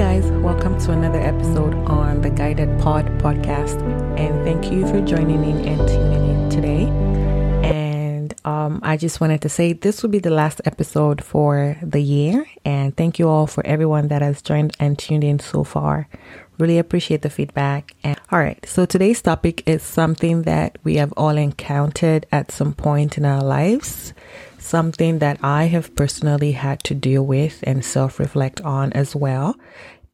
guys, welcome to another episode on the Guided Pod podcast. And thank you for joining in and tuning in today. And um, I just wanted to say this will be the last episode for the year. And thank you all for everyone that has joined and tuned in so far. Really appreciate the feedback. And all right, so today's topic is something that we have all encountered at some point in our lives something that I have personally had to deal with and self reflect on as well.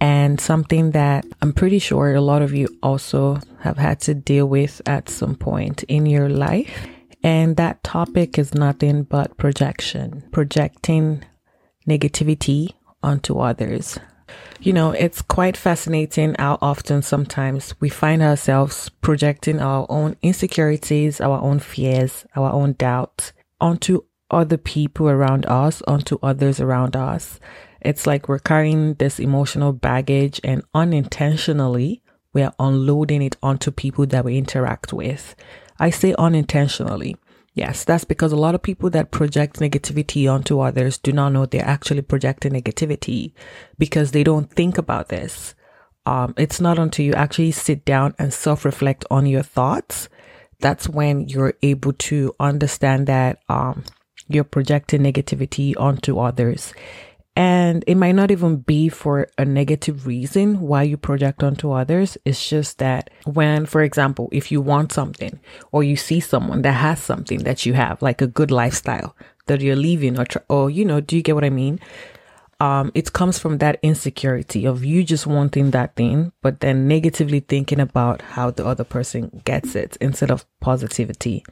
And something that I'm pretty sure a lot of you also have had to deal with at some point in your life. And that topic is nothing but projection, projecting negativity onto others. You know, it's quite fascinating how often sometimes we find ourselves projecting our own insecurities, our own fears, our own doubts onto other people around us onto others around us. It's like we're carrying this emotional baggage and unintentionally we are unloading it onto people that we interact with. I say unintentionally. Yes, that's because a lot of people that project negativity onto others do not know they're actually projecting negativity because they don't think about this. Um, it's not until you actually sit down and self reflect on your thoughts that's when you're able to understand that um, you're projecting negativity onto others. And it might not even be for a negative reason why you project onto others. It's just that when, for example, if you want something or you see someone that has something that you have, like a good lifestyle that you're leaving or, or, you know, do you get what I mean? Um, it comes from that insecurity of you just wanting that thing, but then negatively thinking about how the other person gets it instead of positivity.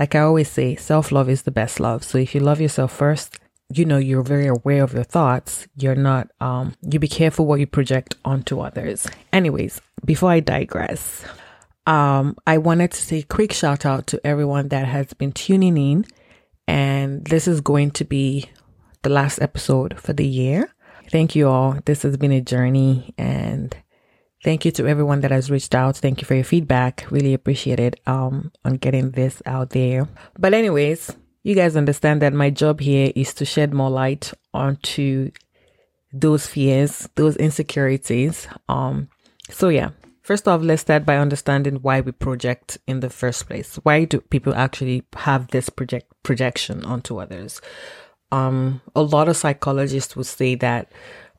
Like I always say, self love is the best love. So if you love yourself first, you know you're very aware of your thoughts. You're not um you be careful what you project onto others. Anyways before i digress um i wanted to say a quick shout out to everyone that has been tuning in. And this is going to be the last episode for the year. Thank you all. This has been a journey and Thank you to everyone that has reached out. Thank you for your feedback. Really appreciate it um, on getting this out there. But, anyways, you guys understand that my job here is to shed more light onto those fears, those insecurities. Um, so, yeah, first off, let's start by understanding why we project in the first place. Why do people actually have this project projection onto others? Um, a lot of psychologists would say that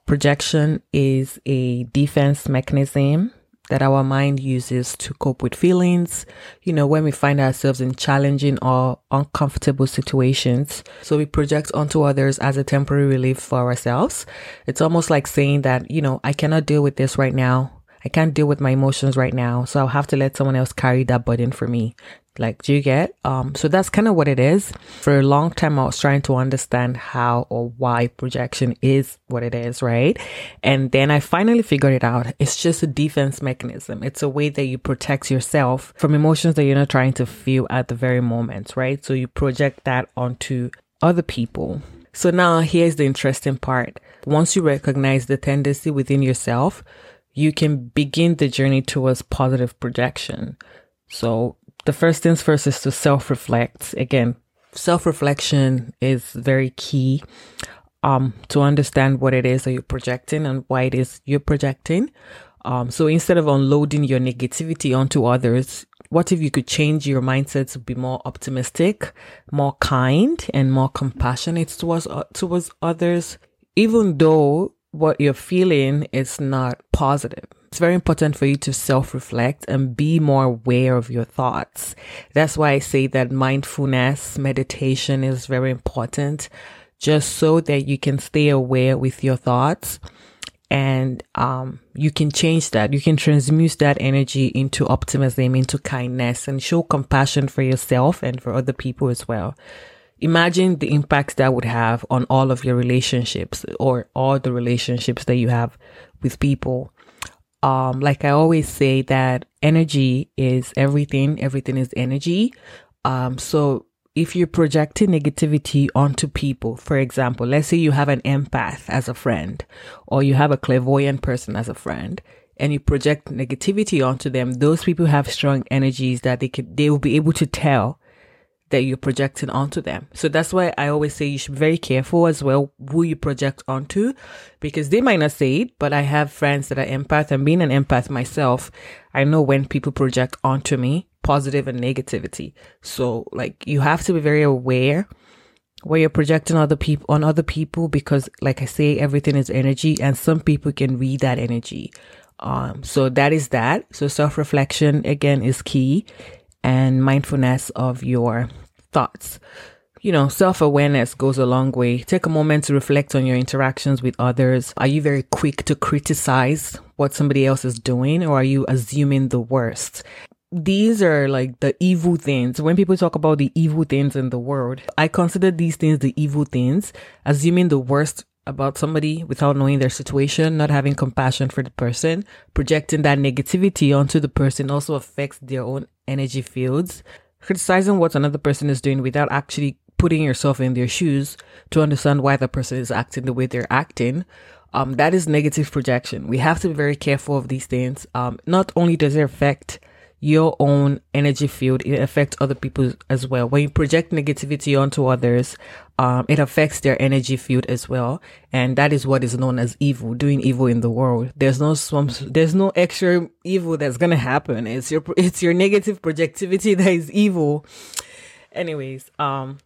Projection is a defense mechanism that our mind uses to cope with feelings, you know, when we find ourselves in challenging or uncomfortable situations. So we project onto others as a temporary relief for ourselves. It's almost like saying that, you know, I cannot deal with this right now. I can't deal with my emotions right now. So I'll have to let someone else carry that burden for me. Like, do you get? Um, so that's kind of what it is. For a long time, I was trying to understand how or why projection is what it is, right? And then I finally figured it out. It's just a defense mechanism. It's a way that you protect yourself from emotions that you're not trying to feel at the very moment, right? So you project that onto other people. So now here's the interesting part. Once you recognize the tendency within yourself, you can begin the journey towards positive projection. So the first things first is to self reflect. Again, self reflection is very key um, to understand what it is that you're projecting and why it is you're projecting. Um, so instead of unloading your negativity onto others, what if you could change your mindset to be more optimistic, more kind, and more compassionate towards uh, towards others, even though what you're feeling is not positive. It's very important for you to self reflect and be more aware of your thoughts. That's why I say that mindfulness meditation is very important, just so that you can stay aware with your thoughts and um, you can change that. You can transmute that energy into optimism, into kindness, and show compassion for yourself and for other people as well imagine the impact that would have on all of your relationships or all the relationships that you have with people. Um, like I always say that energy is everything. Everything is energy. Um, so if you're projecting negativity onto people, for example, let's say you have an empath as a friend or you have a clairvoyant person as a friend and you project negativity onto them, those people have strong energies that they could, they will be able to tell that you're projecting onto them. So that's why I always say you should be very careful as well who you project onto because they might not say it, but I have friends that are empath and being an empath myself, I know when people project onto me positive and negativity. So like you have to be very aware where you're projecting other people on other people because like I say, everything is energy and some people can read that energy. Um, so that is that. So self reflection again is key and mindfulness of your thoughts. You know, self awareness goes a long way. Take a moment to reflect on your interactions with others. Are you very quick to criticize what somebody else is doing or are you assuming the worst? These are like the evil things. When people talk about the evil things in the world, I consider these things the evil things, assuming the worst about somebody without knowing their situation, not having compassion for the person, projecting that negativity onto the person also affects their own energy fields. Criticizing what another person is doing without actually putting yourself in their shoes to understand why the person is acting the way they're acting. Um, that is negative projection. We have to be very careful of these things. Um, not only does it affect your own energy field, it affects other people as well. When you project negativity onto others, um, it affects their energy field as well. And that is what is known as evil, doing evil in the world. There's no there's no extra evil that's going to happen. It's your, it's your negative projectivity that is evil. Anyways, um,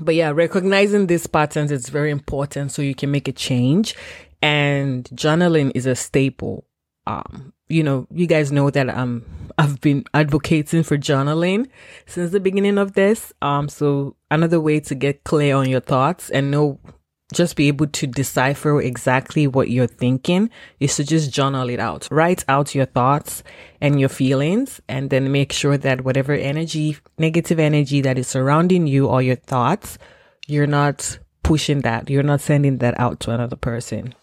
but yeah, recognizing these patterns is very important so you can make a change. And journaling is a staple. Um, you know, you guys know that um I've been advocating for journaling since the beginning of this. Um so another way to get clear on your thoughts and know just be able to decipher exactly what you're thinking is to just journal it out. Write out your thoughts and your feelings and then make sure that whatever energy, negative energy that is surrounding you or your thoughts, you're not pushing that. You're not sending that out to another person.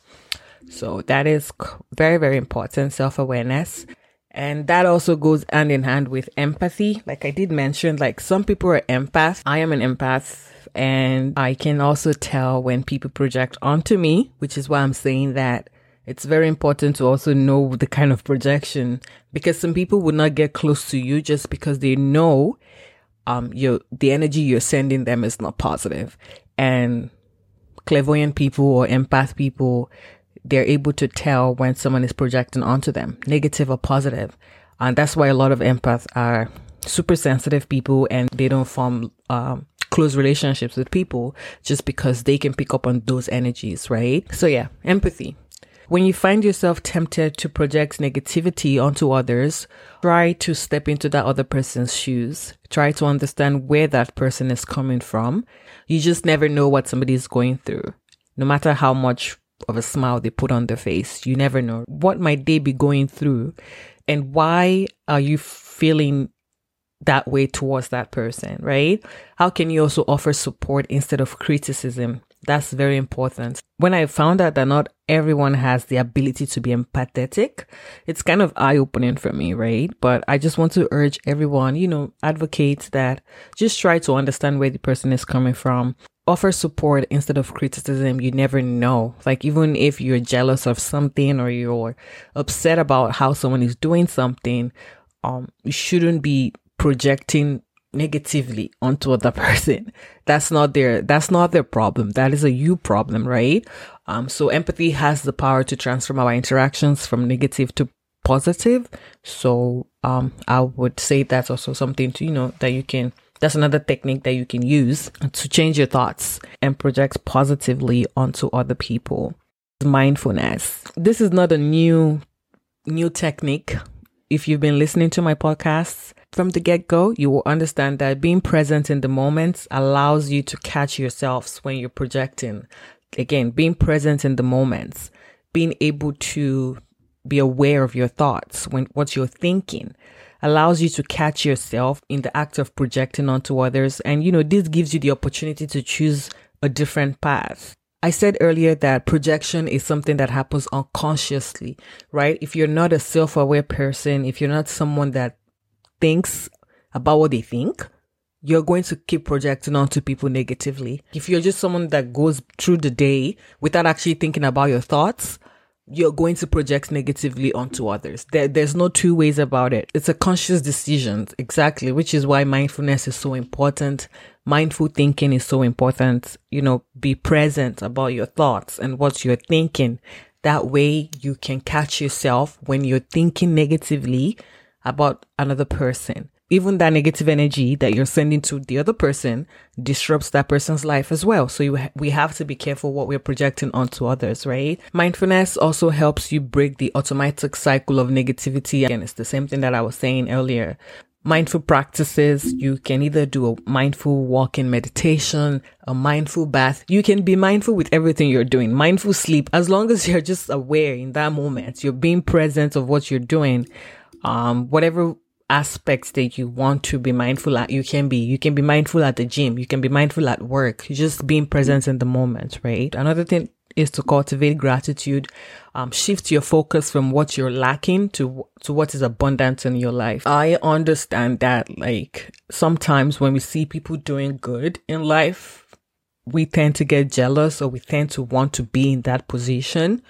So that is very, very important self awareness. And that also goes hand in hand with empathy. Like I did mention, like some people are empaths. I am an empath and I can also tell when people project onto me, which is why I'm saying that it's very important to also know the kind of projection because some people would not get close to you just because they know um your the energy you're sending them is not positive. And clairvoyant people or empath people they're able to tell when someone is projecting onto them, negative or positive. And that's why a lot of empaths are super sensitive people and they don't form um, close relationships with people just because they can pick up on those energies, right? So yeah, empathy. When you find yourself tempted to project negativity onto others, try to step into that other person's shoes. Try to understand where that person is coming from. You just never know what somebody is going through. No matter how much of a smile they put on their face. You never know. What might they be going through? And why are you feeling that way towards that person, right? How can you also offer support instead of criticism? That's very important. When I found out that not everyone has the ability to be empathetic, it's kind of eye opening for me, right? But I just want to urge everyone, you know, advocate that just try to understand where the person is coming from offer support instead of criticism, you never know. Like, even if you're jealous of something or you're upset about how someone is doing something, um, you shouldn't be projecting negatively onto other person. That's not their, that's not their problem. That is a you problem, right? Um, so empathy has the power to transform our interactions from negative to positive. So, um, I would say that's also something to, you know, that you can that's another technique that you can use to change your thoughts and project positively onto other people. Mindfulness. This is not a new new technique. If you've been listening to my podcasts from the get-go, you will understand that being present in the moment allows you to catch yourselves when you're projecting. Again, being present in the moments, being able to be aware of your thoughts when what you're thinking allows you to catch yourself in the act of projecting onto others. And, you know, this gives you the opportunity to choose a different path. I said earlier that projection is something that happens unconsciously, right? If you're not a self aware person, if you're not someone that thinks about what they think, you're going to keep projecting onto people negatively. If you're just someone that goes through the day without actually thinking about your thoughts, you're going to project negatively onto others. There, there's no two ways about it. It's a conscious decision, exactly, which is why mindfulness is so important. Mindful thinking is so important. You know, be present about your thoughts and what you're thinking. That way you can catch yourself when you're thinking negatively about another person even that negative energy that you're sending to the other person disrupts that person's life as well. So we have to be careful what we're projecting onto others, right? Mindfulness also helps you break the automatic cycle of negativity. Again, it's the same thing that I was saying earlier. Mindful practices, you can either do a mindful walk in meditation, a mindful bath. You can be mindful with everything you're doing. Mindful sleep, as long as you're just aware in that moment, you're being present of what you're doing. Um, whatever aspects that you want to be mindful at, you can be. You can be mindful at the gym. You can be mindful at work. Just being present in the moment, right? Another thing is to cultivate gratitude. Um, shift your focus from what you're lacking to to what is abundant in your life. I understand that, like sometimes when we see people doing good in life, we tend to get jealous or we tend to want to be in that position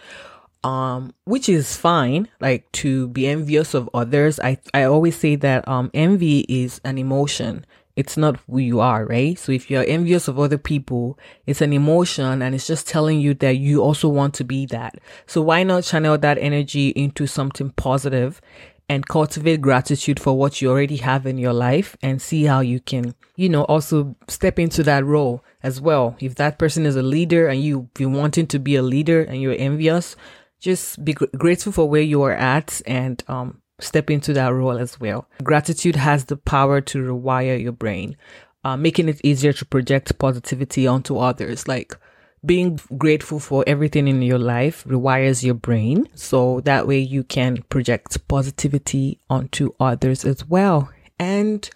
um which is fine like to be envious of others. I i always say that um envy is an emotion. It's not who you are right? So if you're envious of other people it's an emotion and it's just telling you that you also want to be that. So why not channel that energy into something positive and cultivate gratitude for what you already have in your life and see how you can, you know, also step into that role as well. If that person is a leader and you be wanting to be a leader and you're envious, just be gr- grateful for where you are at and um, step into that role as well. Gratitude has the power to rewire your brain, uh, making it easier to project positivity onto others. Like being grateful for everything in your life rewires your brain. So that way you can project positivity onto others as well. And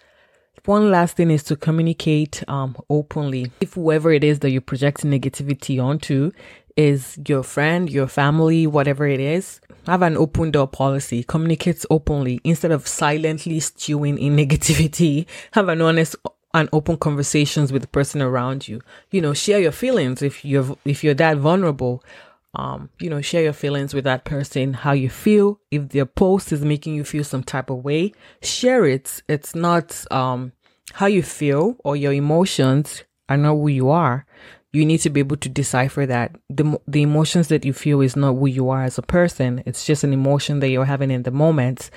one last thing is to communicate um, openly. If whoever it is that you're projecting negativity onto is your friend, your family, whatever it is, have an open door policy. Communicate openly instead of silently stewing in negativity. Have an honest and open conversations with the person around you. You know, share your feelings if you're if you're that vulnerable. Um, you know, share your feelings with that person, how you feel. If their post is making you feel some type of way, share it. It's not um how you feel or your emotions are not who you are you need to be able to decipher that the the emotions that you feel is not who you are as a person. It's just an emotion that you're having in the moment.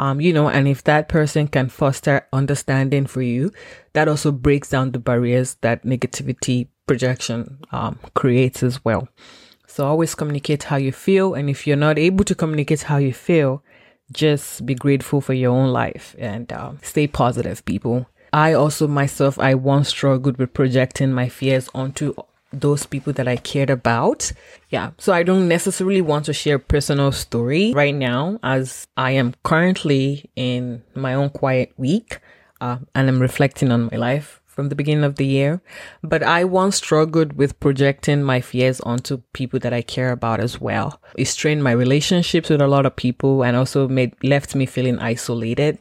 Um, you know, and if that person can foster understanding for you, that also breaks down the barriers that negativity projection um, creates as well. So always communicate how you feel, and if you're not able to communicate how you feel, just be grateful for your own life and uh, stay positive, people. I also myself, I once struggled with projecting my fears onto those people that I cared about. Yeah. So I don't necessarily want to share personal story right now as I am currently in my own quiet week. Uh, and I'm reflecting on my life from the beginning of the year. But I once struggled with projecting my fears onto people that I care about as well. It strained my relationships with a lot of people and also made left me feeling isolated.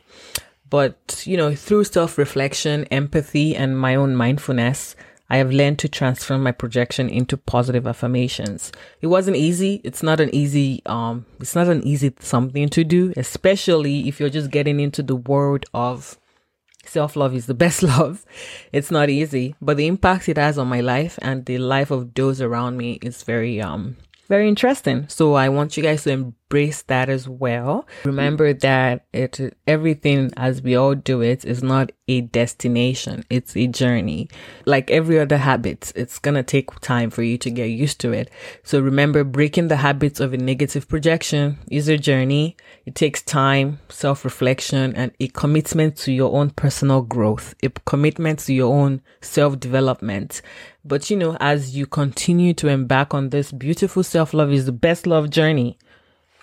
But, you know, through self reflection, empathy, and my own mindfulness, I have learned to transform my projection into positive affirmations. It wasn't easy. It's not an easy, um, it's not an easy something to do, especially if you're just getting into the world of self love is the best love. It's not easy, but the impact it has on my life and the life of those around me is very, um, very interesting. So I want you guys to embrace that as well. Remember that it everything as we all do it is not a destination. It's a journey. Like every other habit, it's going to take time for you to get used to it. So remember breaking the habits of a negative projection is a journey. It takes time, self-reflection and a commitment to your own personal growth, a commitment to your own self-development. But you know, as you continue to embark on this beautiful self love is the best love journey,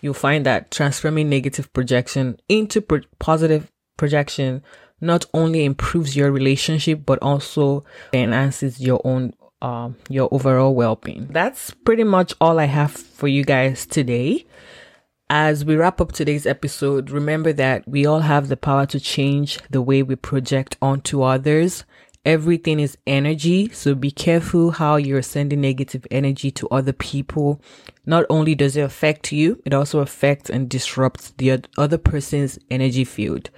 you'll find that transforming negative projection into pro- positive projection not only improves your relationship, but also enhances your own um, your overall well-being. That's pretty much all I have for you guys today. As we wrap up today's episode, remember that we all have the power to change the way we project onto others everything is energy. So be careful how you're sending negative energy to other people. Not only does it affect you, it also affects and disrupts the other person's energy field.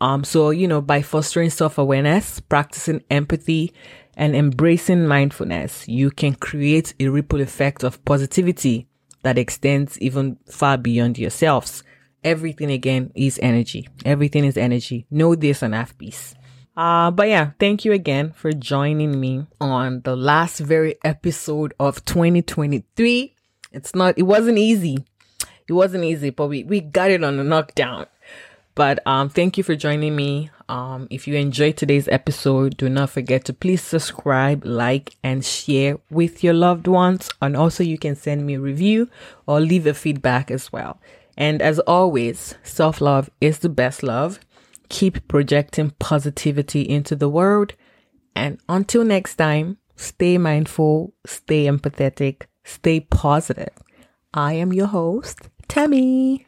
Um, so, you know, by fostering self awareness, practicing empathy, and embracing mindfulness, you can create a ripple effect of positivity that extends even far beyond yourselves. Everything again is energy. Everything is energy. Know this and have peace. Uh, but yeah, thank you again for joining me on the last very episode of 2023. It's not, it wasn't easy. It wasn't easy, but we, we got it on the knockdown. But um, thank you for joining me. Um, if you enjoyed today's episode, do not forget to please subscribe, like, and share with your loved ones. And also, you can send me a review or leave a feedback as well. And as always, self love is the best love. Keep projecting positivity into the world. And until next time, stay mindful, stay empathetic, stay positive. I am your host, Tammy.